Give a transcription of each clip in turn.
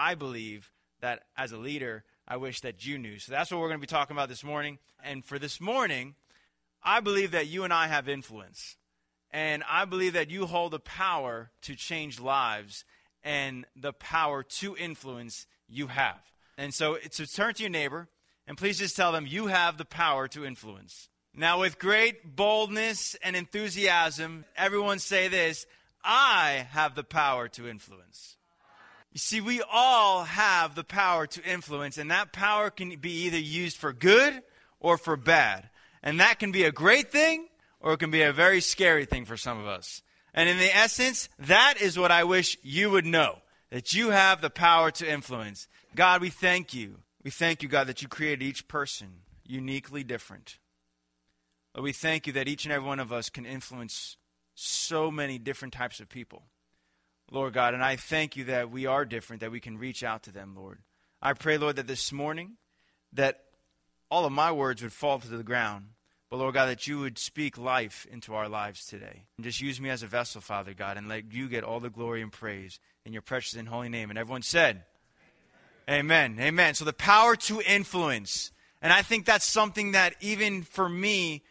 I believe that as a leader, I wish that you knew. So that's what we're going to be talking about this morning. And for this morning, I believe that you and I have influence. And I believe that you hold the power to change lives and the power to influence you have. And so, to turn to your neighbor and please just tell them you have the power to influence. Now, with great boldness and enthusiasm, everyone say this I have the power to influence. You see, we all have the power to influence, and that power can be either used for good or for bad. And that can be a great thing or it can be a very scary thing for some of us. And in the essence, that is what I wish you would know that you have the power to influence. God, we thank you. We thank you, God, that you created each person uniquely different. But we thank you that each and every one of us can influence so many different types of people. Lord God, and I thank you that we are different, that we can reach out to them, Lord. I pray, Lord, that this morning that all of my words would fall to the ground, but Lord God, that you would speak life into our lives today. And just use me as a vessel, Father God, and let you get all the glory and praise in your precious and holy name. And everyone said, Amen. Amen. Amen. So the power to influence. And I think that's something that even for me,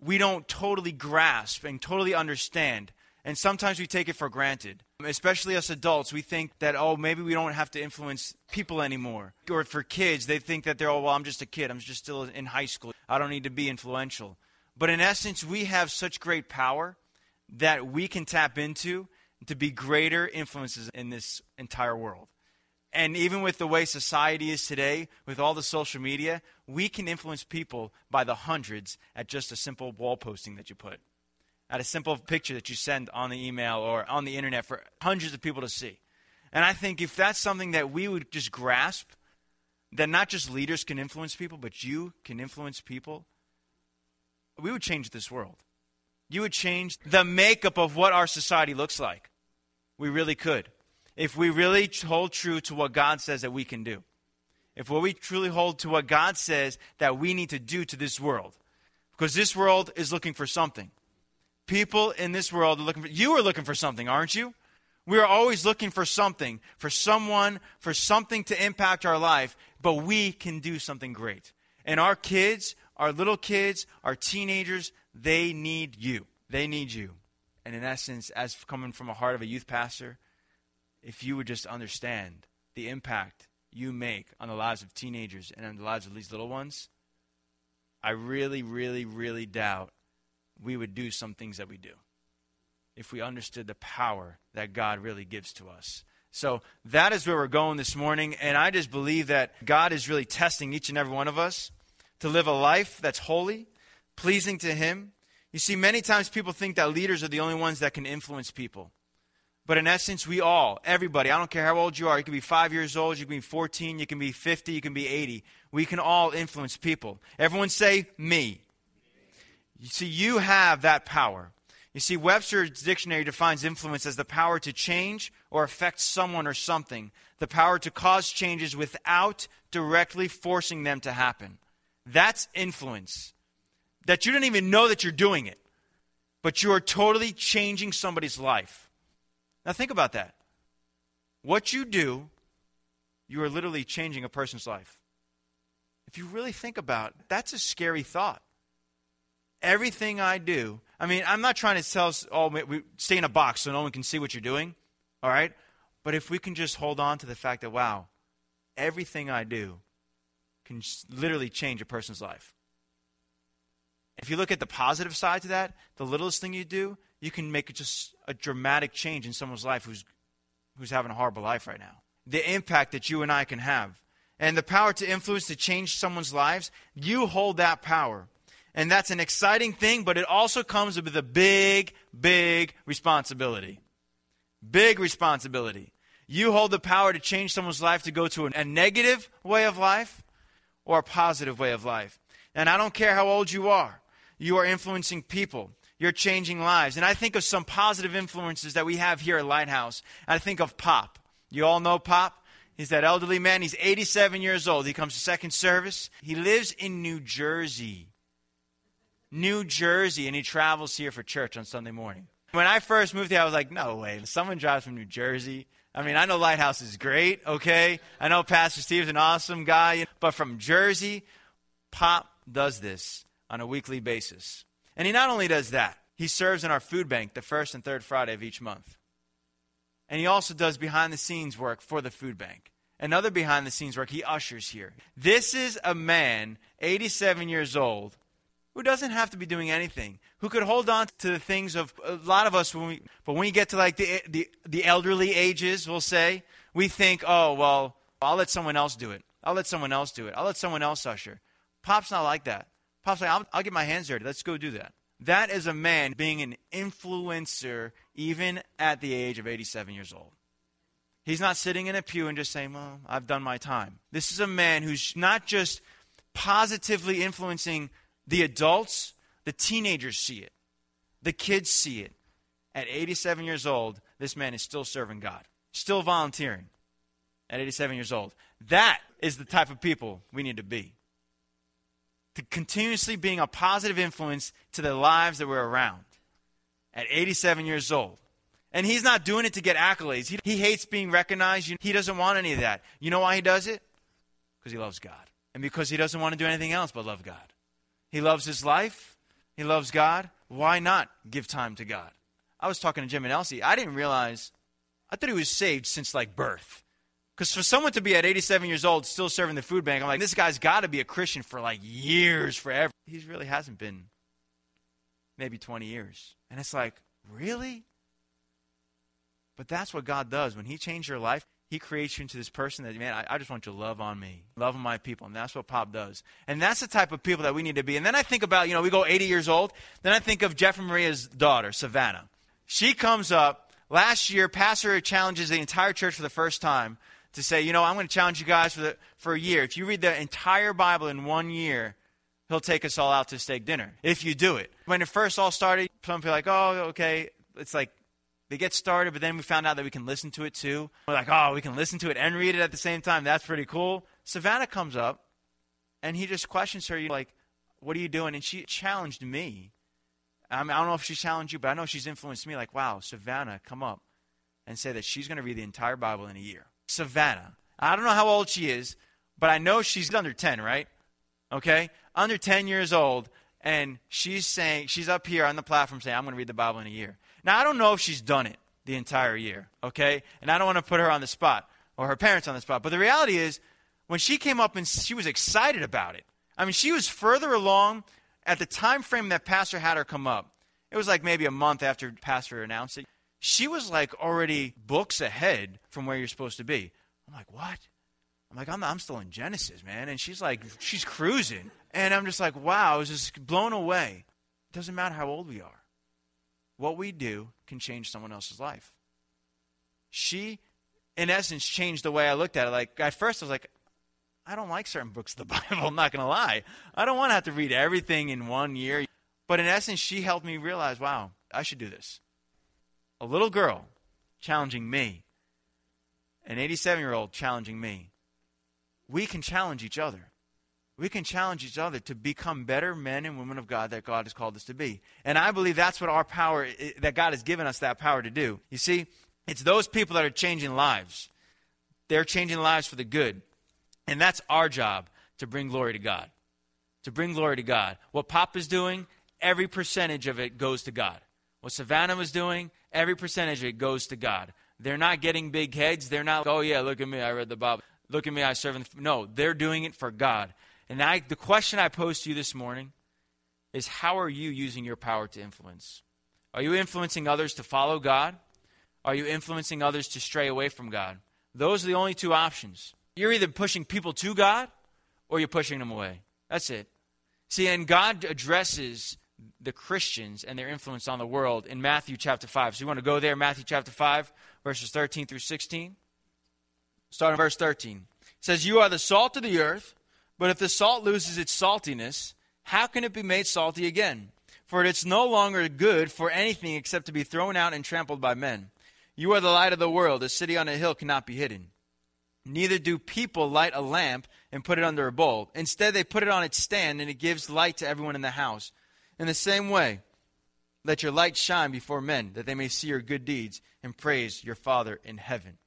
we don't totally grasp and totally understand. And sometimes we take it for granted. Especially us adults, we think that, oh, maybe we don't have to influence people anymore. Or for kids, they think that they're, oh, well, I'm just a kid. I'm just still in high school. I don't need to be influential. But in essence, we have such great power that we can tap into to be greater influences in this entire world. And even with the way society is today, with all the social media, we can influence people by the hundreds at just a simple wall posting that you put, at a simple picture that you send on the email or on the internet for hundreds of people to see. And I think if that's something that we would just grasp, that not just leaders can influence people, but you can influence people, we would change this world. You would change the makeup of what our society looks like. We really could if we really hold true to what God says that we can do. If we truly hold to what God says that we need to do to this world. Because this world is looking for something. People in this world are looking for, you are looking for something, aren't you? We are always looking for something, for someone, for something to impact our life, but we can do something great. And our kids, our little kids, our teenagers, they need you. They need you. And in essence, as coming from a heart of a youth pastor, if you would just understand the impact you make on the lives of teenagers and on the lives of these little ones, I really, really, really doubt we would do some things that we do if we understood the power that God really gives to us. So that is where we're going this morning. And I just believe that God is really testing each and every one of us to live a life that's holy, pleasing to Him. You see, many times people think that leaders are the only ones that can influence people. But in essence, we all, everybody, I don't care how old you are, you can be five years old, you can be 14, you can be 50, you can be 80. We can all influence people. Everyone say, me. You see, you have that power. You see, Webster's dictionary defines influence as the power to change or affect someone or something, the power to cause changes without directly forcing them to happen. That's influence. That you don't even know that you're doing it, but you are totally changing somebody's life. Now, think about that. What you do, you are literally changing a person's life. If you really think about it, that's a scary thought. Everything I do, I mean, I'm not trying to tell, oh, we stay in a box so no one can see what you're doing, all right? But if we can just hold on to the fact that, wow, everything I do can literally change a person's life. If you look at the positive side to that, the littlest thing you do you can make just a dramatic change in someone's life who's, who's having a horrible life right now. The impact that you and I can have. And the power to influence, to change someone's lives, you hold that power. And that's an exciting thing, but it also comes with a big, big responsibility. Big responsibility. You hold the power to change someone's life to go to a negative way of life or a positive way of life. And I don't care how old you are, you are influencing people you're changing lives. And I think of some positive influences that we have here at Lighthouse. I think of Pop. You all know Pop? He's that elderly man. He's 87 years old. He comes to second service. He lives in New Jersey. New Jersey, and he travels here for church on Sunday morning. When I first moved here, I was like, no way. Someone drives from New Jersey I mean, I know Lighthouse is great, okay? I know Pastor Steve's an awesome guy, but from Jersey, Pop does this on a weekly basis. And he not only does that, he serves in our food bank the first and third Friday of each month. And he also does behind the scenes work for the food bank. Another behind the scenes work, he ushers here. This is a man, 87 years old, who doesn't have to be doing anything, who could hold on to the things of a lot of us when we, but when you get to like the, the, the elderly ages, we'll say, we think, oh, well, I'll let someone else do it. I'll let someone else do it. I'll let someone else usher. Pop's not like that. Pop's like, I'll, I'll get my hands dirty. Let's go do that. That is a man being an influencer even at the age of 87 years old. He's not sitting in a pew and just saying, Well, I've done my time. This is a man who's not just positively influencing the adults, the teenagers see it, the kids see it. At 87 years old, this man is still serving God, still volunteering at 87 years old. That is the type of people we need to be. To continuously being a positive influence to the lives that we're around at 87 years old. And he's not doing it to get accolades. He, he hates being recognized. He doesn't want any of that. You know why he does it? Because he loves God. And because he doesn't want to do anything else but love God. He loves his life. He loves God. Why not give time to God? I was talking to Jim and Elsie. I didn't realize, I thought he was saved since like birth. Because for someone to be at 87 years old still serving the food bank, I'm like, this guy's got to be a Christian for like years, forever. He really hasn't been maybe 20 years. And it's like, really? But that's what God does. When He changes your life, he creates you into this person that, man, I, I, just want you to love on me, love on my people. And that's what Pop does. And that's the type of people that we need to be. And then I think about, you know, we go 80 years old. Then I think of Jeff and Maria's daughter, Savannah. She comes up. Last year, Pastor challenges the entire church for the first time to say, you know, I'm going to challenge you guys for, the, for a year. If you read the entire Bible in one year, he'll take us all out to steak dinner. If you do it. When it first all started, some people like, oh, okay. It's like they get started, but then we found out that we can listen to it too. We're like, oh, we can listen to it and read it at the same time. That's pretty cool. Savannah comes up, and he just questions her, you like, what are you doing? And she challenged me. I, mean, I don't know if she challenged you, but I know she's influenced me. Like, wow, Savannah, come up and say that she's going to read the entire Bible in a year. Savannah. I don't know how old she is, but I know she's under 10, right? Okay? Under 10 years old, and she's saying, she's up here on the platform saying, I'm going to read the Bible in a year. Now, I don't know if she's done it the entire year, okay? And I don't want to put her on the spot or her parents on the spot. But the reality is, when she came up and she was excited about it, I mean, she was further along at the time frame that Pastor had her come up. It was like maybe a month after Pastor announced it. She was like already books ahead from where you're supposed to be. I'm like, what? I'm like, I'm, I'm still in Genesis, man. And she's like, she's cruising. And I'm just like, wow, I was just blown away. It doesn't matter how old we are what we do can change someone else's life. She, in essence, changed the way I looked at it. Like, at first, I was like, I don't like certain books of the Bible, I'm not going to lie. I don't want to have to read everything in one year. But in essence, she helped me realize, wow, I should do this. A little girl challenging me, an 87 year old challenging me. We can challenge each other we can challenge each other to become better men and women of God that God has called us to be. And I believe that's what our power, that God has given us that power to do. You see, it's those people that are changing lives. They're changing lives for the good. And that's our job to bring glory to God. To bring glory to God. What Pop is doing, every percentage of it goes to God. What Savannah was doing, every percentage of it goes to God. They're not getting big heads. They're not, oh, yeah, look at me, I read the Bible. Look at me, I serve. No, they're doing it for God. And I, the question I pose to you this morning is how are you using your power to influence? Are you influencing others to follow God? Are you influencing others to stray away from God? Those are the only two options. You're either pushing people to God or you're pushing them away. That's it. See, and God addresses the Christians and their influence on the world in Matthew chapter 5. So you want to go there, Matthew chapter 5, verses 13 through 16? Start in verse 13. It says, You are the salt of the earth. But if the salt loses its saltiness, how can it be made salty again? For it's no longer good for anything except to be thrown out and trampled by men. You are the light of the world. A city on a hill cannot be hidden. Neither do people light a lamp and put it under a bowl. Instead, they put it on its stand, and it gives light to everyone in the house. In the same way, let your light shine before men, that they may see your good deeds and praise your Father in heaven.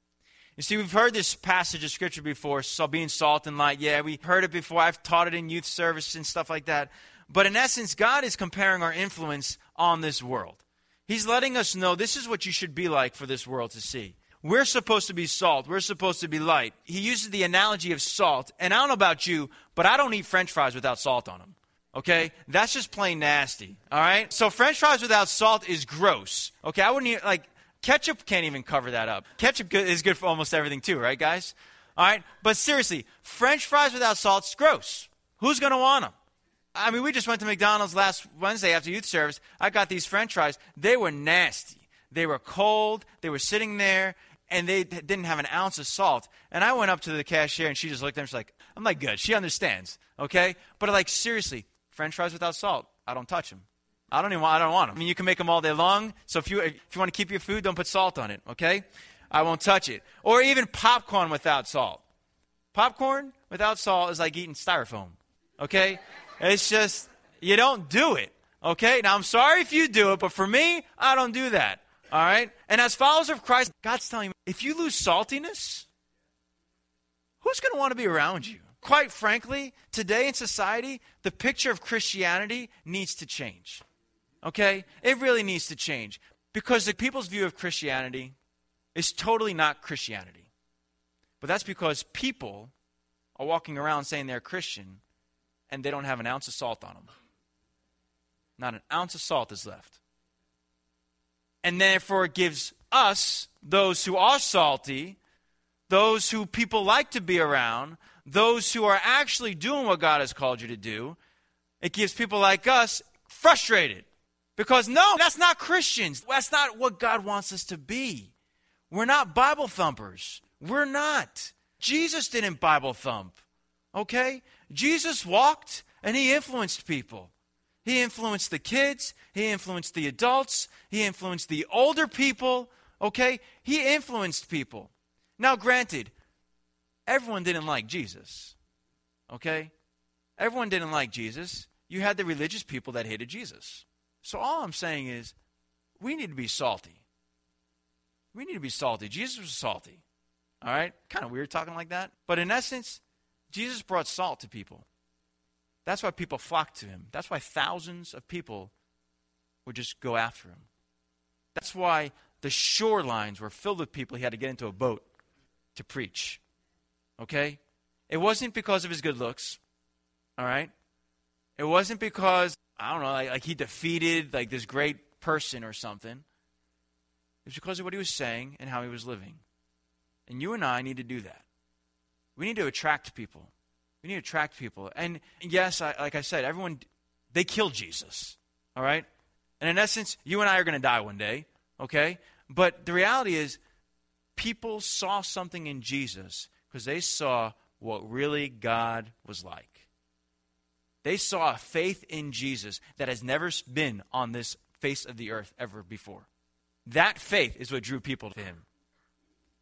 You see, we've heard this passage of scripture before, so being salt and light. Yeah, we heard it before. I've taught it in youth service and stuff like that. But in essence, God is comparing our influence on this world. He's letting us know this is what you should be like for this world to see. We're supposed to be salt. We're supposed to be light. He uses the analogy of salt. And I don't know about you, but I don't eat french fries without salt on them. Okay? That's just plain nasty. All right? So french fries without salt is gross. Okay? I wouldn't even, like, Ketchup can't even cover that up. Ketchup is good for almost everything, too, right, guys? All right? But seriously, French fries without salt's gross. Who's going to want them? I mean, we just went to McDonald's last Wednesday after youth service. I got these French fries. They were nasty. They were cold. They were sitting there, and they didn't have an ounce of salt. And I went up to the cashier, and she just looked at me. She's like, "I'm like, good. She understands, okay? But like, seriously, French fries without salt, I don't touch them. I don't even want, I don't want them. I mean, you can make them all day long. So if you, if you want to keep your food, don't put salt on it, okay? I won't touch it. Or even popcorn without salt. Popcorn without salt is like eating styrofoam, okay? It's just, you don't do it, okay? Now, I'm sorry if you do it, but for me, I don't do that, all right? And as followers of Christ, God's telling me, if you lose saltiness, who's going to want to be around you? Quite frankly, today in society, the picture of Christianity needs to change. Okay? It really needs to change because the people's view of Christianity is totally not Christianity. But that's because people are walking around saying they're Christian and they don't have an ounce of salt on them. Not an ounce of salt is left. And therefore, it gives us, those who are salty, those who people like to be around, those who are actually doing what God has called you to do, it gives people like us frustrated. Because no, that's not Christians. That's not what God wants us to be. We're not Bible thumpers. We're not. Jesus didn't Bible thump. Okay? Jesus walked and he influenced people. He influenced the kids, he influenced the adults, he influenced the older people. Okay? He influenced people. Now, granted, everyone didn't like Jesus. Okay? Everyone didn't like Jesus. You had the religious people that hated Jesus. So all I'm saying is we need to be salty. We need to be salty. Jesus was salty. All right? Kind of weird talking like that. But in essence, Jesus brought salt to people. That's why people flocked to him. That's why thousands of people would just go after him. That's why the shorelines were filled with people. He had to get into a boat to preach. Okay? It wasn't because of his good looks. All right? It wasn't because I don't know, like, like, he defeated like this great person or something. It was because of what he was saying and how he was living. And you and I need to do that. We need to attract people. We need to attract people. And yes, I, like I said, everyone, they killed Jesus. All right? And in essence, you and I are going to die one day. Okay? But the reality is, people saw something in Jesus because they saw what really God was like. They saw a faith in Jesus that has never been on this face of the earth ever before. That faith is what drew people to him.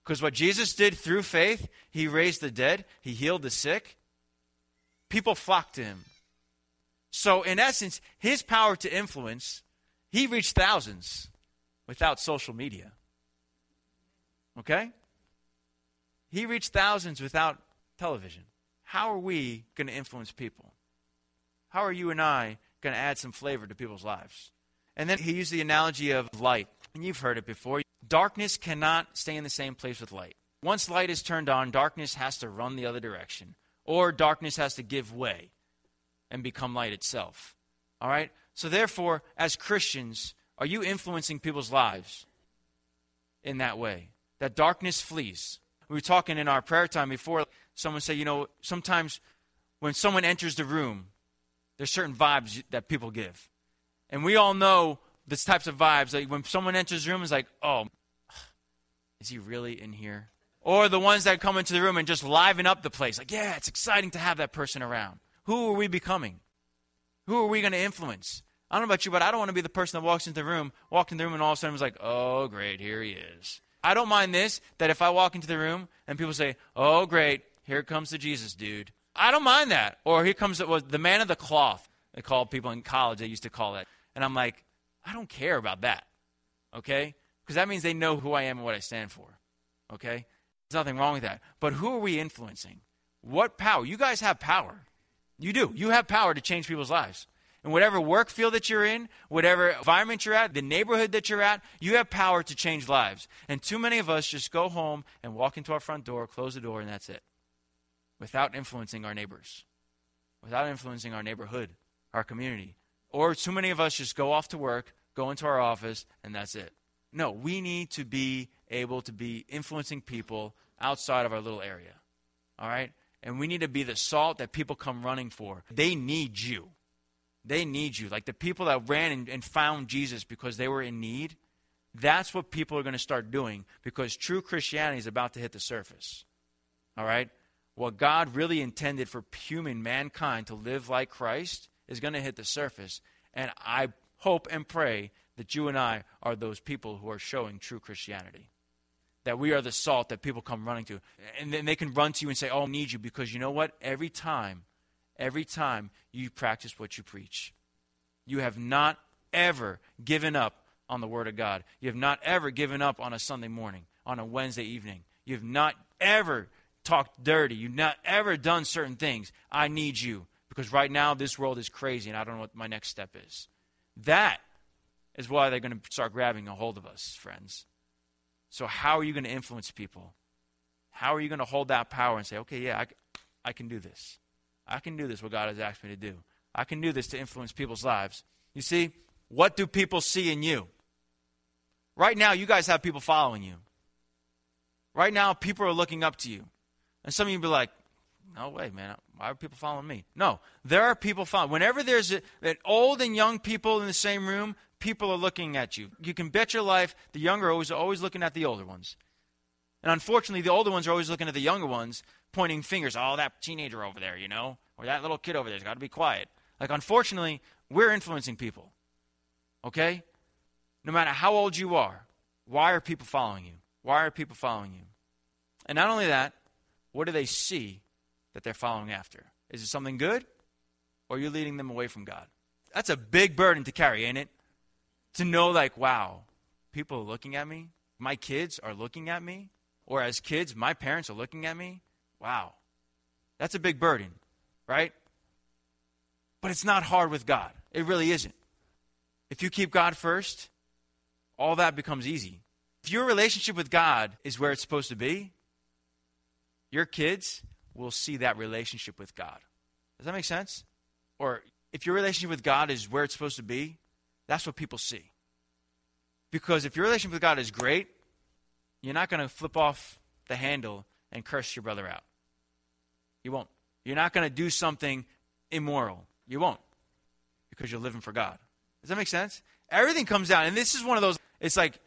Because what Jesus did through faith, he raised the dead, he healed the sick, people flocked to him. So, in essence, his power to influence, he reached thousands without social media. Okay? He reached thousands without television. How are we going to influence people? How are you and I going to add some flavor to people's lives? And then he used the analogy of light. And you've heard it before. Darkness cannot stay in the same place with light. Once light is turned on, darkness has to run the other direction, or darkness has to give way and become light itself. All right? So, therefore, as Christians, are you influencing people's lives in that way? That darkness flees. We were talking in our prayer time before. Someone said, you know, sometimes when someone enters the room, there's certain vibes that people give. And we all know this types of vibes. Like when someone enters the room, it's like, oh, is he really in here? Or the ones that come into the room and just liven up the place. Like, yeah, it's exciting to have that person around. Who are we becoming? Who are we going to influence? I don't know about you, but I don't want to be the person that walks into the room, walked in the room, and all of a sudden was like, oh, great, here he is. I don't mind this, that if I walk into the room and people say, oh, great, here comes the Jesus dude. I don't mind that. Or here comes the, the man of the cloth. They called people in college, they used to call that. And I'm like, I don't care about that. Okay? Because that means they know who I am and what I stand for. Okay? There's nothing wrong with that. But who are we influencing? What power? You guys have power. You do. You have power to change people's lives. In whatever work field that you're in, whatever environment you're at, the neighborhood that you're at, you have power to change lives. And too many of us just go home and walk into our front door, close the door, and that's it. Without influencing our neighbors, without influencing our neighborhood, our community. Or too many of us just go off to work, go into our office, and that's it. No, we need to be able to be influencing people outside of our little area. All right? And we need to be the salt that people come running for. They need you. They need you. Like the people that ran and, and found Jesus because they were in need, that's what people are going to start doing because true Christianity is about to hit the surface. All right? What God really intended for human mankind to live like Christ is going to hit the surface. And I hope and pray that you and I are those people who are showing true Christianity. That we are the salt that people come running to. And then they can run to you and say, Oh, I need you. Because you know what? Every time every time you practice what you preach. You have not ever given up on the Word of God. You have not ever given up on a Sunday morning, on a Wednesday evening. You have not ever talked dirty. You've not ever done certain things. I need you because right now this world is crazy and I don't know what my next step is. That is why they're going to start grabbing a hold of us, friends. So, how are you going to influence people? How are you going to hold that power and say, okay, yeah, I, I can do this? I can do this, what God has asked me to do. I can do this to influence people's lives. You see, what do people see in you? Right now, you guys have people following you. Right now, people are looking up to you. And some of you be like, no way, man. Why are people following me? No, there are people following. Whenever there's a, an old and young people in the same room, people are looking at you. You can bet your life the younger are always, always looking at the older ones. And unfortunately, the older ones are always looking at the younger ones, pointing fingers. Oh, that teenager over there, you know, or that little kid over there's got to be quiet. Like, unfortunately, we're influencing people. Okay? No matter how old you are, why are people following you? Why are people following you? And not only that, what do they see that they're following after? Is it something good? Or are you leading them away from God? That's a big burden to carry, ain't it? To know, like, wow, people are looking at me. My kids are looking at me. Or as kids, my parents are looking at me. Wow. That's a big burden, right? But it's not hard with God. It really isn't. If you keep God first, all that becomes easy. If your relationship with God is where it's supposed to be, your kids will see that relationship with God. Does that make sense? Or if your relationship with God is where it's supposed to be, that's what people see. Because if your relationship with God is great, you're not going to flip off the handle and curse your brother out. You won't. You're not going to do something immoral. You won't. Because you're living for God. Does that make sense? Everything comes down. And this is one of those, it's like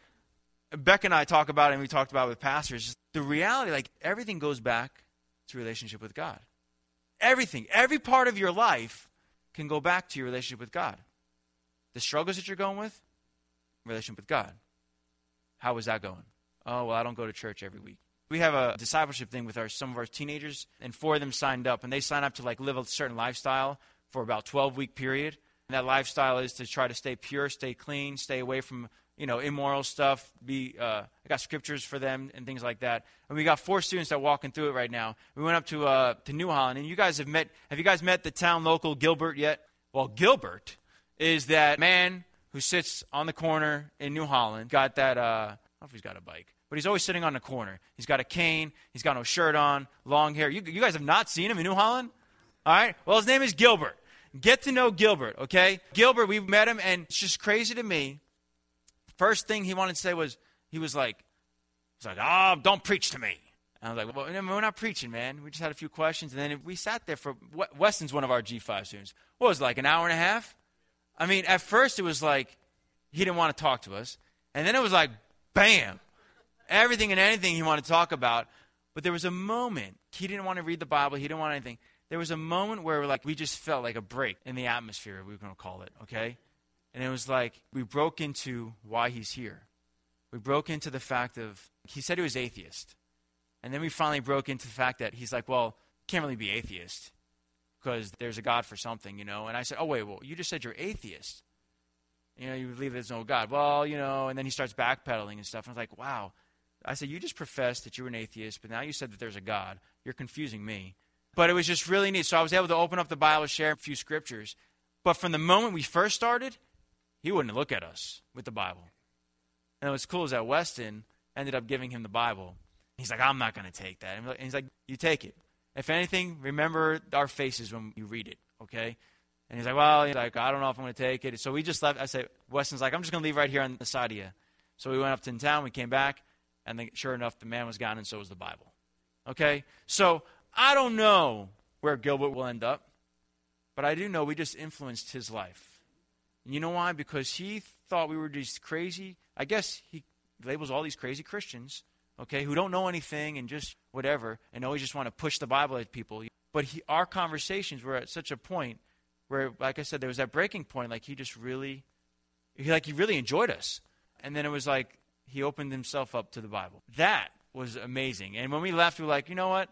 Beck and I talk about it and we talked about it with pastors. The reality, like everything goes back to relationship with God. Everything, every part of your life can go back to your relationship with God. The struggles that you're going with, relationship with God. How is that going? Oh, well, I don't go to church every week. We have a discipleship thing with our some of our teenagers, and four of them signed up, and they sign up to like live a certain lifestyle for about 12 week period. And that lifestyle is to try to stay pure, stay clean, stay away from you know immoral stuff. Be uh, I got scriptures for them and things like that. And we got four students that are walking through it right now. We went up to uh, to New Holland, and you guys have met. Have you guys met the town local Gilbert yet? Well, Gilbert is that man who sits on the corner in New Holland. Got that. Uh, I don't know if he's got a bike but he's always sitting on the corner. He's got a cane. He's got no shirt on, long hair. You, you guys have not seen him in New Holland? All right? Well, his name is Gilbert. Get to know Gilbert, okay? Gilbert, we've met him, and it's just crazy to me. First thing he wanted to say was, he was like, he's like, oh, don't preach to me. And I was like, well, we're not preaching, man. We just had a few questions, and then we sat there for, Weston's one of our G5 students. What was it, like an hour and a half? I mean, at first it was like, he didn't want to talk to us. And then it was like, bam everything and anything he wanted to talk about. But there was a moment, he didn't want to read the Bible, he didn't want anything. There was a moment where like we just felt like a break in the atmosphere, we were going to call it, okay? And it was like we broke into why he's here. We broke into the fact of, he said he was atheist. And then we finally broke into the fact that he's like, well, can't really be atheist because there's a God for something, you know. And I said, oh, wait, well, you just said you're atheist. You know, you believe there's no God. Well, you know, and then he starts backpedaling and stuff. And I was like, wow, I said, You just professed that you were an atheist, but now you said that there's a God. You're confusing me. But it was just really neat. So I was able to open up the Bible, share a few scriptures. But from the moment we first started, he wouldn't look at us with the Bible. And what's cool is that Weston ended up giving him the Bible. He's like, I'm not going to take that. And he's like, You take it. If anything, remember our faces when you read it, okay? And he's like, Well, he's like, I don't know if I'm going to take it. So we just left. I said, Weston's like, I'm just going to leave right here on the side of you. So we went up to town. We came back. And then, sure enough, the man was gone, and so was the Bible. Okay? So I don't know where Gilbert will end up, but I do know we just influenced his life. And you know why? Because he thought we were just crazy. I guess he labels all these crazy Christians, okay, who don't know anything and just whatever, and always just want to push the Bible at people. But he, our conversations were at such a point where, like I said, there was that breaking point. Like he just really, he, like he really enjoyed us. And then it was like he opened himself up to the Bible. That was amazing. And when we left, we were like, you know what?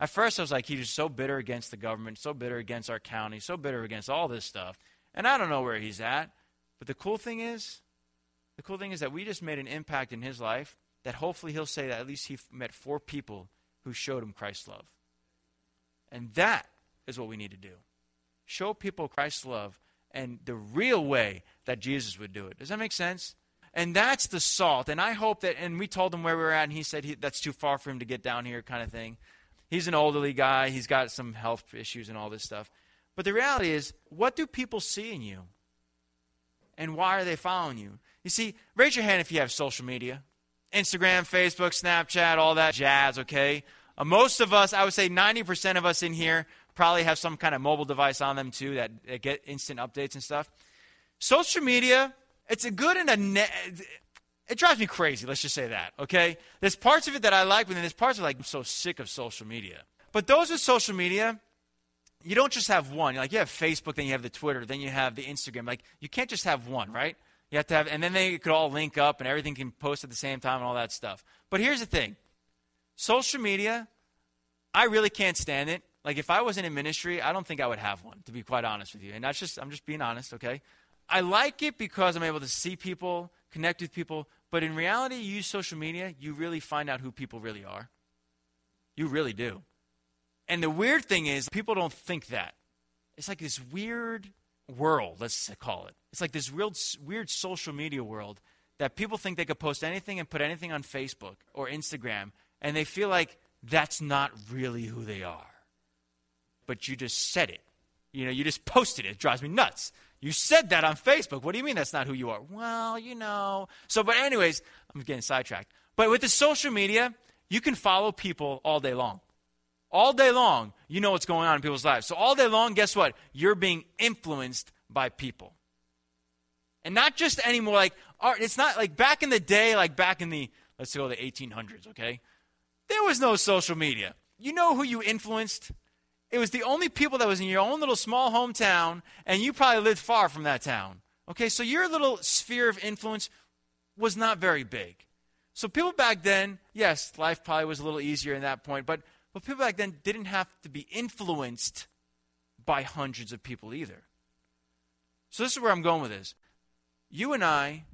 At first, I was like, he's just so bitter against the government, so bitter against our county, so bitter against all this stuff. And I don't know where he's at. But the cool thing is, the cool thing is that we just made an impact in his life that hopefully he'll say that at least he met four people who showed him Christ's love. And that is what we need to do. Show people Christ's love and the real way that Jesus would do it. Does that make sense? And that's the salt. And I hope that, and we told him where we were at, and he said he, that's too far for him to get down here, kind of thing. He's an elderly guy. He's got some health issues and all this stuff. But the reality is, what do people see in you? And why are they following you? You see, raise your hand if you have social media Instagram, Facebook, Snapchat, all that jazz, okay? Uh, most of us, I would say 90% of us in here, probably have some kind of mobile device on them too that, that get instant updates and stuff. Social media, it's a good and a ne- it drives me crazy. Let's just say that. Okay, there's parts of it that I like, but then there's parts of like I'm so sick of social media. But those with social media, you don't just have one. Like you have Facebook, then you have the Twitter, then you have the Instagram. Like you can't just have one, right? You have to have, and then they could all link up, and everything can post at the same time, and all that stuff. But here's the thing: social media, I really can't stand it. Like if I wasn't in ministry, I don't think I would have one, to be quite honest with you. And that's just I'm just being honest, okay? I like it because I'm able to see people, connect with people, but in reality, you use social media, you really find out who people really are. You really do. And the weird thing is, people don't think that. It's like this weird world, let's call it. It's like this real, weird social media world that people think they could post anything and put anything on Facebook or Instagram, and they feel like that's not really who they are. But you just said it. You know, you just posted it. It drives me nuts. You said that on Facebook. What do you mean that's not who you are? Well, you know. So, but, anyways, I'm getting sidetracked. But with the social media, you can follow people all day long. All day long, you know what's going on in people's lives. So, all day long, guess what? You're being influenced by people. And not just anymore, like, it's not like back in the day, like back in the, let's go to the 1800s, okay? There was no social media. You know who you influenced? It was the only people that was in your own little small hometown, and you probably lived far from that town. Okay, so your little sphere of influence was not very big. So people back then, yes, life probably was a little easier in that point, but, but people back then didn't have to be influenced by hundreds of people either. So this is where I'm going with this. You and I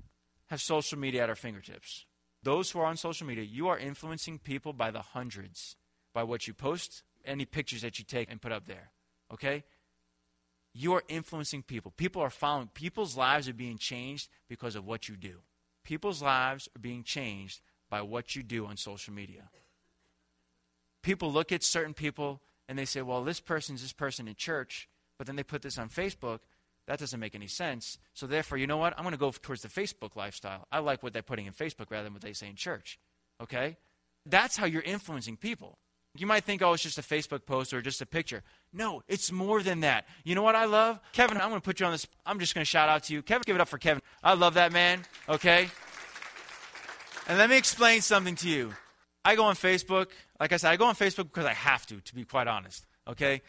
have social media at our fingertips. Those who are on social media, you are influencing people by the hundreds by what you post, any pictures that you take and put up there. Okay? You are influencing people. People are following. People's lives are being changed because of what you do. People's lives are being changed by what you do on social media. People look at certain people and they say, well, this person's this person in church, but then they put this on Facebook. That doesn't make any sense. So, therefore, you know what? I'm going to go towards the Facebook lifestyle. I like what they're putting in Facebook rather than what they say in church. Okay? That's how you're influencing people. You might think, oh, it's just a Facebook post or just a picture. No, it's more than that. You know what I love? Kevin, I'm going to put you on this. I'm just going to shout out to you. Kevin, give it up for Kevin. I love that man, okay? And let me explain something to you. I go on Facebook. Like I said, I go on Facebook because I have to, to be quite honest, okay?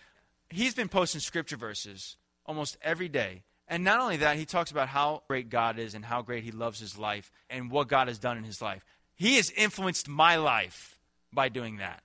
He's been posting scripture verses almost every day. And not only that, he talks about how great God is and how great he loves his life and what God has done in his life. He has influenced my life by doing that.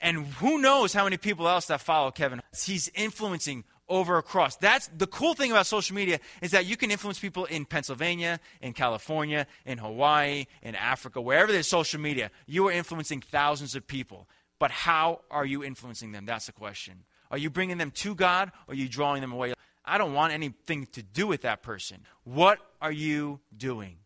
And who knows how many people else that follow Kevin. He's influencing over across. That's the cool thing about social media is that you can influence people in Pennsylvania, in California, in Hawaii, in Africa, wherever there's social media. You are influencing thousands of people. But how are you influencing them? That's the question. Are you bringing them to God or are you drawing them away? I don't want anything to do with that person. What are you doing?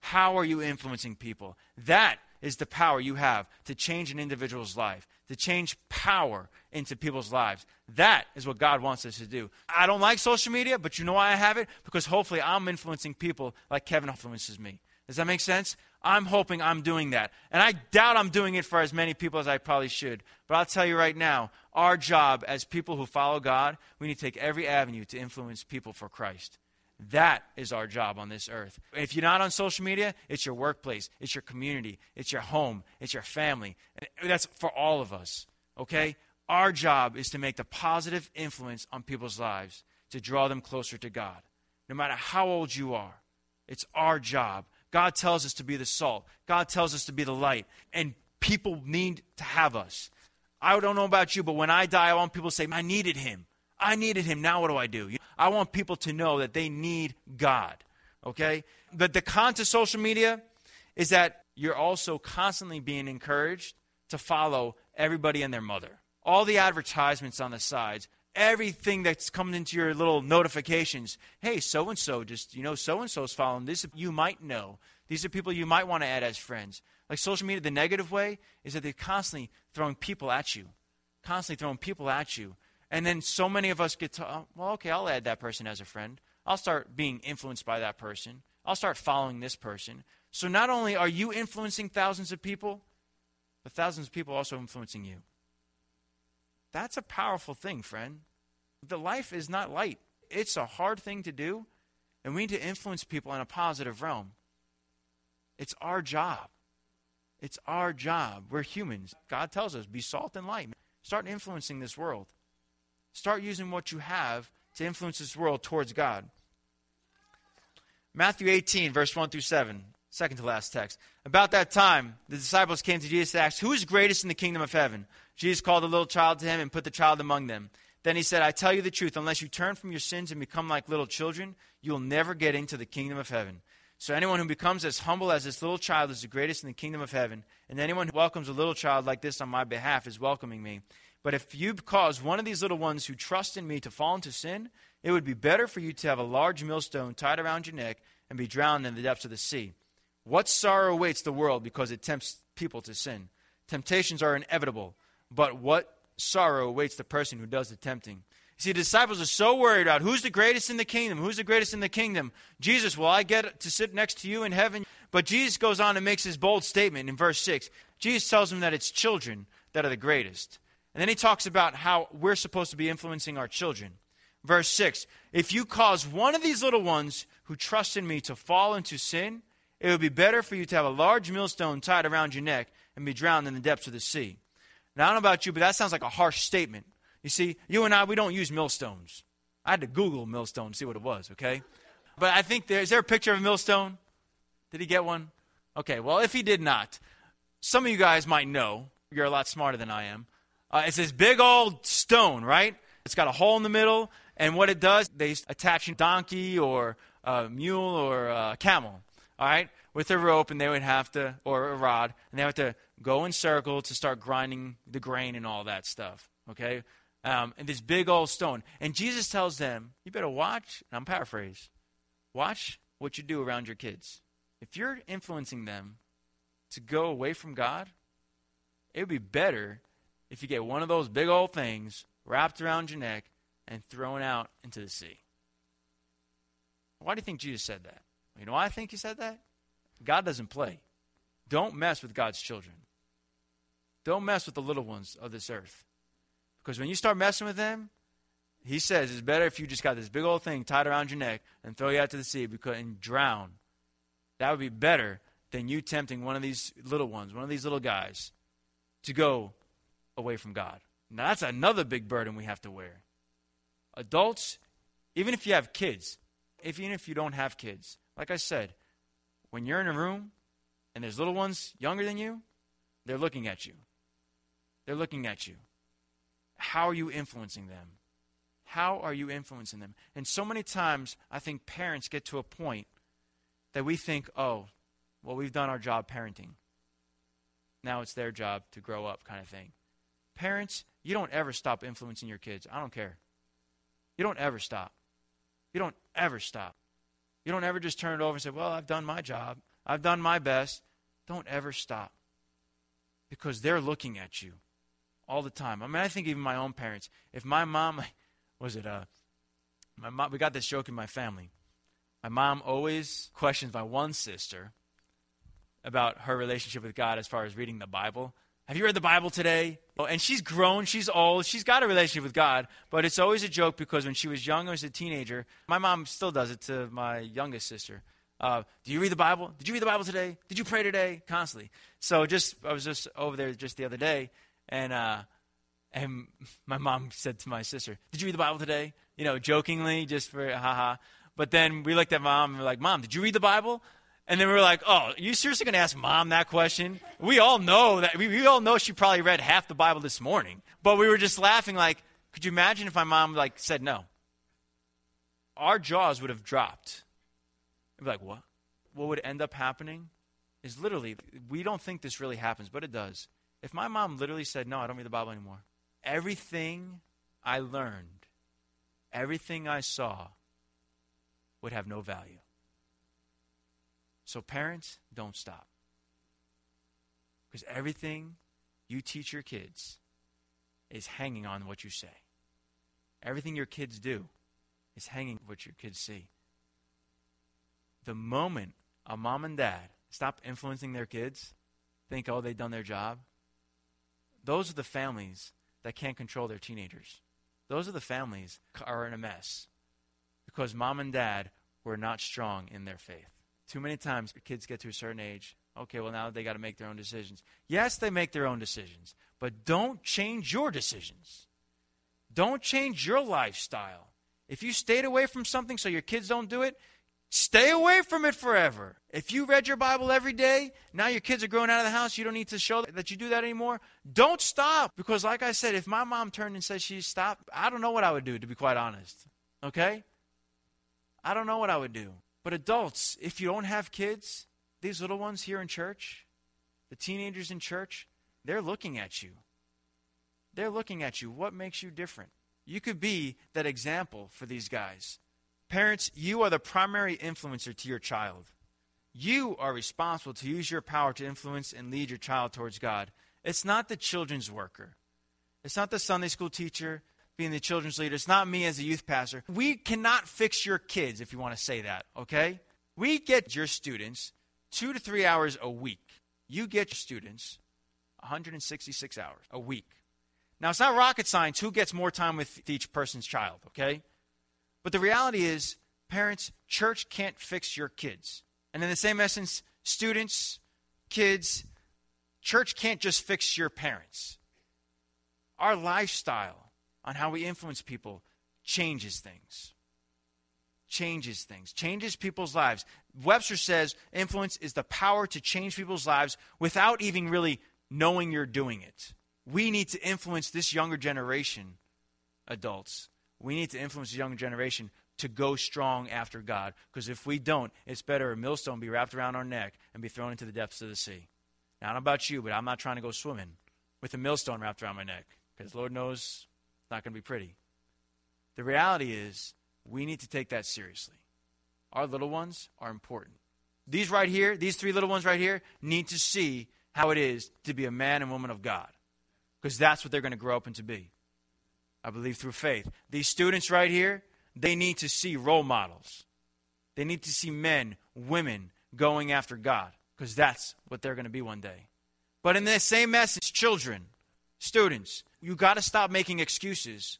How are you influencing people? That is the power you have to change an individual's life, to change power into people's lives. That is what God wants us to do. I don't like social media, but you know why I have it? Because hopefully I'm influencing people like Kevin influences me. Does that make sense? I'm hoping I'm doing that. And I doubt I'm doing it for as many people as I probably should. But I'll tell you right now, our job as people who follow God, we need to take every avenue to influence people for Christ. That is our job on this earth. If you're not on social media, it's your workplace, it's your community, it's your home, it's your family. That's for all of us, okay? Our job is to make the positive influence on people's lives, to draw them closer to God. No matter how old you are, it's our job. God tells us to be the salt, God tells us to be the light, and people need to have us. I don't know about you, but when I die, I want people to say, I needed him. I needed him. Now what do I do? I want people to know that they need God. Okay? But the con to social media is that you're also constantly being encouraged to follow everybody and their mother. All the advertisements on the sides, everything that's coming into your little notifications. Hey, so and so, just, you know, so and so's following this. You might know. These are people you might want to add as friends. Like social media, the negative way is that they're constantly throwing people at you, constantly throwing people at you. And then so many of us get to, oh, well, okay, I'll add that person as a friend. I'll start being influenced by that person. I'll start following this person. So not only are you influencing thousands of people, but thousands of people also influencing you. That's a powerful thing, friend. The life is not light. It's a hard thing to do, and we need to influence people in a positive realm. It's our job. It's our job. We're humans. God tells us, be salt and light. Start influencing this world. Start using what you have to influence this world towards God. Matthew 18, verse 1 through 7, second to last text. About that time, the disciples came to Jesus and asked, Who is greatest in the kingdom of heaven? Jesus called a little child to him and put the child among them. Then he said, I tell you the truth, unless you turn from your sins and become like little children, you will never get into the kingdom of heaven. So anyone who becomes as humble as this little child is the greatest in the kingdom of heaven. And anyone who welcomes a little child like this on my behalf is welcoming me. But if you cause one of these little ones who trust in me to fall into sin, it would be better for you to have a large millstone tied around your neck and be drowned in the depths of the sea. What sorrow awaits the world because it tempts people to sin? Temptations are inevitable, but what sorrow awaits the person who does the tempting? See, the disciples are so worried about who's the greatest in the kingdom? Who's the greatest in the kingdom? Jesus, will I get to sit next to you in heaven? But Jesus goes on and makes his bold statement in verse 6. Jesus tells them that it's children that are the greatest. And then he talks about how we're supposed to be influencing our children. Verse 6 If you cause one of these little ones who trust in me to fall into sin, it would be better for you to have a large millstone tied around your neck and be drowned in the depths of the sea. Now, I don't know about you, but that sounds like a harsh statement. You see, you and I, we don't use millstones. I had to Google millstone to see what it was, okay? But I think there is there a picture of a millstone? Did he get one? Okay, well, if he did not, some of you guys might know. You're a lot smarter than I am. Uh, it's this big old stone, right? It's got a hole in the middle, and what it does, they attach a donkey or a mule or a camel, all right, with a rope, and they would have to, or a rod, and they have to go in circle to start grinding the grain and all that stuff, okay? Um, and this big old stone. And Jesus tells them, you better watch, and I'm paraphrase, watch what you do around your kids. If you're influencing them to go away from God, it would be better if you get one of those big old things wrapped around your neck and thrown out into the sea. Why do you think Jesus said that? You know why I think he said that? God doesn't play. Don't mess with God's children. Don't mess with the little ones of this earth. Because when you start messing with them, he says it's better if you just got this big old thing tied around your neck and throw you out to the sea because, and drown. That would be better than you tempting one of these little ones, one of these little guys, to go away from God. Now, that's another big burden we have to wear. Adults, even if you have kids, if, even if you don't have kids, like I said, when you're in a room and there's little ones younger than you, they're looking at you. They're looking at you. How are you influencing them? How are you influencing them? And so many times, I think parents get to a point that we think, oh, well, we've done our job parenting. Now it's their job to grow up, kind of thing. Parents, you don't ever stop influencing your kids. I don't care. You don't ever stop. You don't ever stop. You don't ever just turn it over and say, well, I've done my job. I've done my best. Don't ever stop. Because they're looking at you all the time. I mean, I think even my own parents. If my mom, was it, uh, my mom, we got this joke in my family. My mom always questions my one sister about her relationship with God as far as reading the Bible. Have you read the Bible today? Oh, and she's grown, she's old, she's got a relationship with God, but it's always a joke because when she was young, as a teenager, my mom still does it to my youngest sister. Uh, do you read the Bible? Did you read the Bible today? Did you pray today? Constantly. So just I was just over there just the other day, and uh, and my mom said to my sister, "Did you read the Bible today?" You know, jokingly, just for haha. But then we looked at mom and we're like, "Mom, did you read the Bible?" And then we were like, "Oh, you seriously going to ask mom that question?" We all know that we, we all know she probably read half the Bible this morning, but we were just laughing. Like, could you imagine if my mom like said no? Our jaws would have dropped. We'd be like, "What?" What would end up happening is literally we don't think this really happens, but it does. If my mom literally said, "No, I don't read the Bible anymore," everything I learned, everything I saw, would have no value. So, parents, don't stop. Because everything you teach your kids is hanging on what you say. Everything your kids do is hanging on what your kids see. The moment a mom and dad stop influencing their kids, think, oh, they've done their job, those are the families that can't control their teenagers. Those are the families are in a mess because mom and dad were not strong in their faith. Too many times kids get to a certain age, okay, well now they got to make their own decisions. Yes, they make their own decisions, but don't change your decisions. Don't change your lifestyle. If you stayed away from something so your kids don't do it, stay away from it forever. If you read your Bible every day, now your kids are growing out of the house, you don't need to show that you do that anymore. Don't stop. Because, like I said, if my mom turned and said she stopped, I don't know what I would do, to be quite honest. Okay? I don't know what I would do. But adults, if you don't have kids, these little ones here in church, the teenagers in church, they're looking at you. They're looking at you. What makes you different? You could be that example for these guys. Parents, you are the primary influencer to your child. You are responsible to use your power to influence and lead your child towards God. It's not the children's worker. It's not the Sunday school teacher being the children's leader. It's not me as a youth pastor. We cannot fix your kids, if you want to say that, okay? We get your students two to three hours a week. You get your students 166 hours a week. Now, it's not rocket science who gets more time with each person's child, okay? But the reality is, parents, church can't fix your kids. And in the same essence, students, kids, church can't just fix your parents. Our lifestyle, on how we influence people changes things. Changes things, changes people's lives. Webster says influence is the power to change people's lives without even really knowing you're doing it. We need to influence this younger generation, adults. We need to influence the younger generation to go strong after God. Because if we don't, it's better a millstone be wrapped around our neck and be thrown into the depths of the sea. Now, I don't know about you, but I'm not trying to go swimming with a millstone wrapped around my neck. Because Lord knows not going to be pretty. The reality is, we need to take that seriously. Our little ones are important. These right here, these three little ones right here, need to see how it is to be a man and woman of God. Because that's what they're going to grow up into be. I believe through faith. These students right here, they need to see role models. They need to see men, women going after God. Because that's what they're going to be one day. But in the same message, children, students, you got to stop making excuses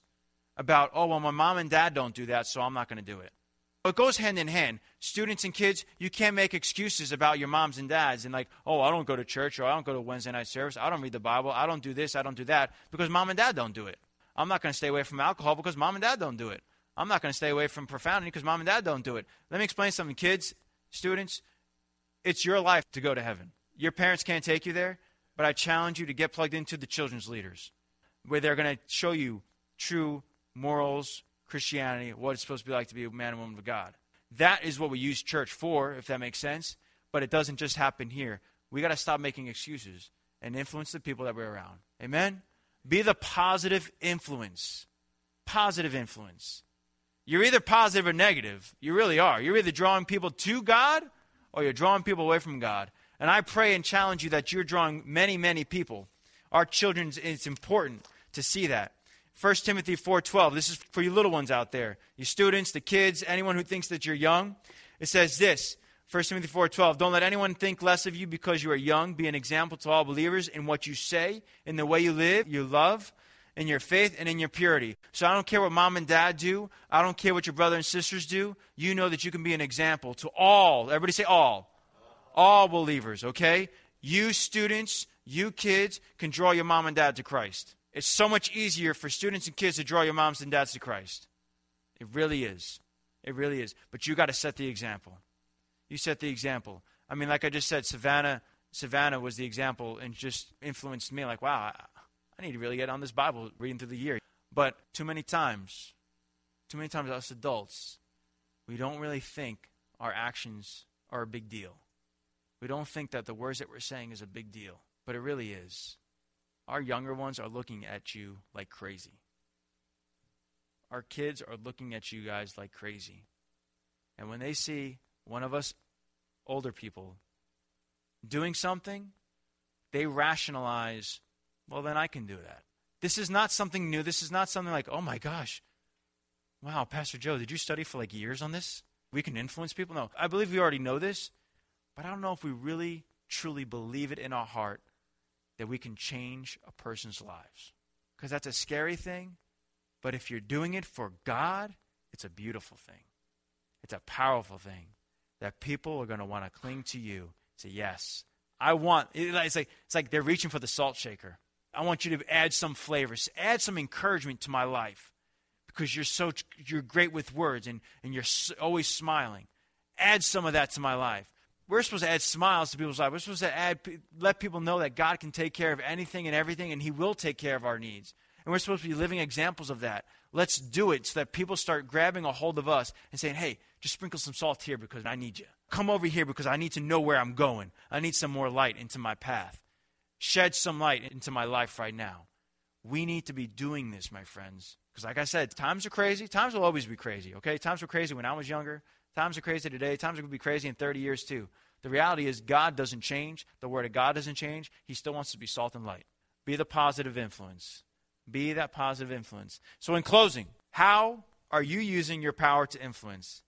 about, oh, well, my mom and dad don't do that, so I'm not going to do it. It goes hand in hand. Students and kids, you can't make excuses about your moms and dads and like, oh, I don't go to church or I don't go to Wednesday night service. I don't read the Bible. I don't do this. I don't do that because mom and dad don't do it. I'm not going to stay away from alcohol because mom and dad don't do it. I'm not going to stay away from profanity because mom and dad don't do it. Let me explain something. Kids, students, it's your life to go to heaven. Your parents can't take you there, but I challenge you to get plugged into the children's leaders where they're going to show you true morals, Christianity, what it's supposed to be like to be a man and woman of God. That is what we use church for, if that makes sense. But it doesn't just happen here. We got to stop making excuses and influence the people that we're around. Amen? Be the positive influence. Positive influence. You're either positive or negative. You really are. You're either drawing people to God or you're drawing people away from God. And I pray and challenge you that you're drawing many, many people. Our children, it's important to see that. 1 Timothy 4:12. This is for you little ones out there. You students, the kids, anyone who thinks that you're young. It says this, 1 Timothy 4:12. Don't let anyone think less of you because you are young. Be an example to all believers in what you say, in the way you live, your love, in your faith and in your purity. So I don't care what mom and dad do. I don't care what your brother and sisters do. You know that you can be an example to all. Everybody say all. All believers, okay? You students, you kids can draw your mom and dad to Christ. It's so much easier for students and kids to draw your moms and dads to Christ. It really is. It really is. But you got to set the example. You set the example. I mean, like I just said, Savannah, Savannah was the example and just influenced me. Like, wow, I, I need to really get on this Bible reading through the year. But too many times, too many times, us adults, we don't really think our actions are a big deal. We don't think that the words that we're saying is a big deal, but it really is. Our younger ones are looking at you like crazy. Our kids are looking at you guys like crazy. And when they see one of us older people doing something, they rationalize, well, then I can do that. This is not something new. This is not something like, oh my gosh, wow, Pastor Joe, did you study for like years on this? We can influence people? No, I believe we already know this, but I don't know if we really, truly believe it in our heart that we can change a person's lives. Because that's a scary thing, but if you're doing it for God, it's a beautiful thing. It's a powerful thing that people are going to want to cling to you. Say, yes, I want. It's like it's like they're reaching for the salt shaker. I want you to add some flavors, add some encouragement to my life, because you're so you're great with words and and you're always smiling. Add some of that to my life we're supposed to add smiles to people's lives. We're supposed to add, let people know that God can take care of anything and everything, and He will take care of our needs. And we're supposed to be living examples of that. Let's do it so that people start grabbing a hold of us and saying, hey, just sprinkle some salt here because I need you. Come over here because I need to know where I'm going. I need some more light into my path. Shed some light into my life right now. We need to be doing this, my friends. Because, like I said, times are crazy. Times will always be crazy, okay? Times were crazy when I was younger. Times are crazy today. Times are going to be crazy in 30 years too. The reality is, God doesn't change. The Word of God doesn't change. He still wants to be salt and light. Be the positive influence. Be that positive influence. So, in closing, how are you using your power to influence?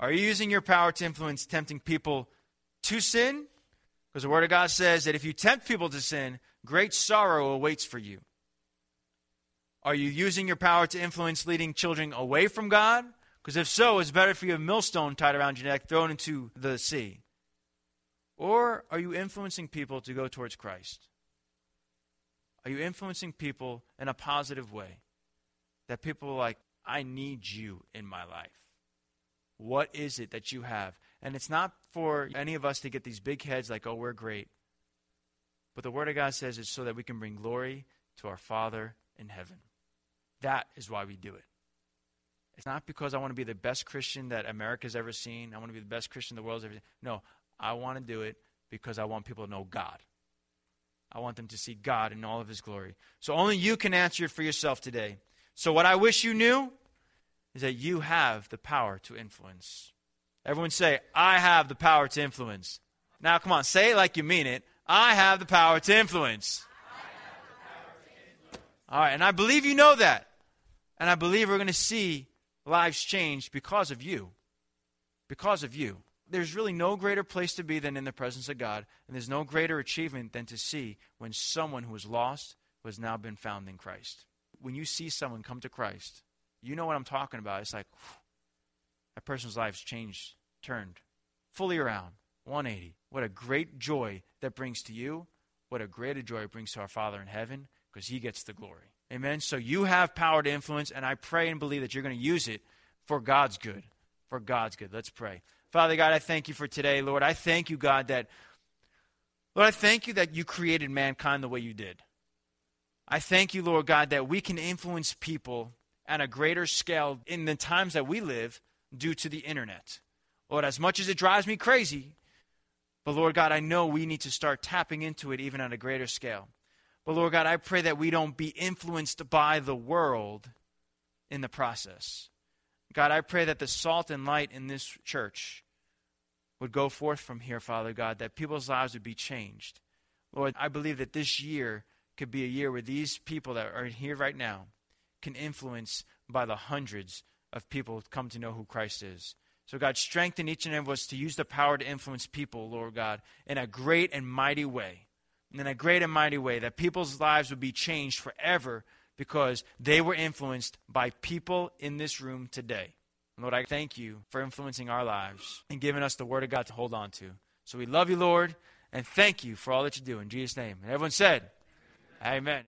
Are you using your power to influence tempting people to sin? Because the Word of God says that if you tempt people to sin, great sorrow awaits for you. Are you using your power to influence leading children away from God? Because if so, it's better for you a millstone tied around your neck, thrown into the sea. Or are you influencing people to go towards Christ? Are you influencing people in a positive way? That people are like, I need you in my life. What is it that you have? And it's not for any of us to get these big heads like, oh, we're great. But the Word of God says it's so that we can bring glory to our Father in heaven. That is why we do it. It's not because I want to be the best Christian that America's ever seen. I want to be the best Christian the world's ever seen. No, I want to do it because I want people to know God. I want them to see God in all of His glory. So only you can answer it for yourself today. So, what I wish you knew is that you have the power to influence. Everyone say, I have the power to influence. Now, come on, say it like you mean it. I have the power to influence. All right, and I believe you know that. And I believe we're going to see lives changed because of you. Because of you. There's really no greater place to be than in the presence of God, and there's no greater achievement than to see when someone who was lost has now been found in Christ. When you see someone come to Christ, you know what I'm talking about. It's like whew, that person's life's changed, turned fully around, 180. What a great joy that brings to you. What a greater joy it brings to our Father in heaven because He gets the glory. Amen. So you have power to influence, and I pray and believe that you're going to use it for God's good. For God's good. Let's pray. Father God, I thank you for today, Lord. I thank you, God, that, Lord, I thank you that you created mankind the way you did. I thank you, Lord God, that we can influence people on a greater scale in the times that we live due to the internet. Lord, as much as it drives me crazy, but Lord God, I know we need to start tapping into it even on a greater scale. But Lord God, I pray that we don't be influenced by the world in the process. God, I pray that the salt and light in this church would go forth from here, Father God, that people's lives would be changed. Lord, I believe that this year could be a year where these people that are here right now can influence by the hundreds of people come to know who Christ is. So, God, strengthen each and every one of us to use the power to influence people, Lord God, in a great and mighty way. And in a great and mighty way, that people's lives would be changed forever because they were influenced by people in this room today. Lord, I thank you for influencing our lives and giving us the Word of God to hold on to. So we love you, Lord, and thank you for all that you do. In Jesus' name. And everyone said, Amen. Amen.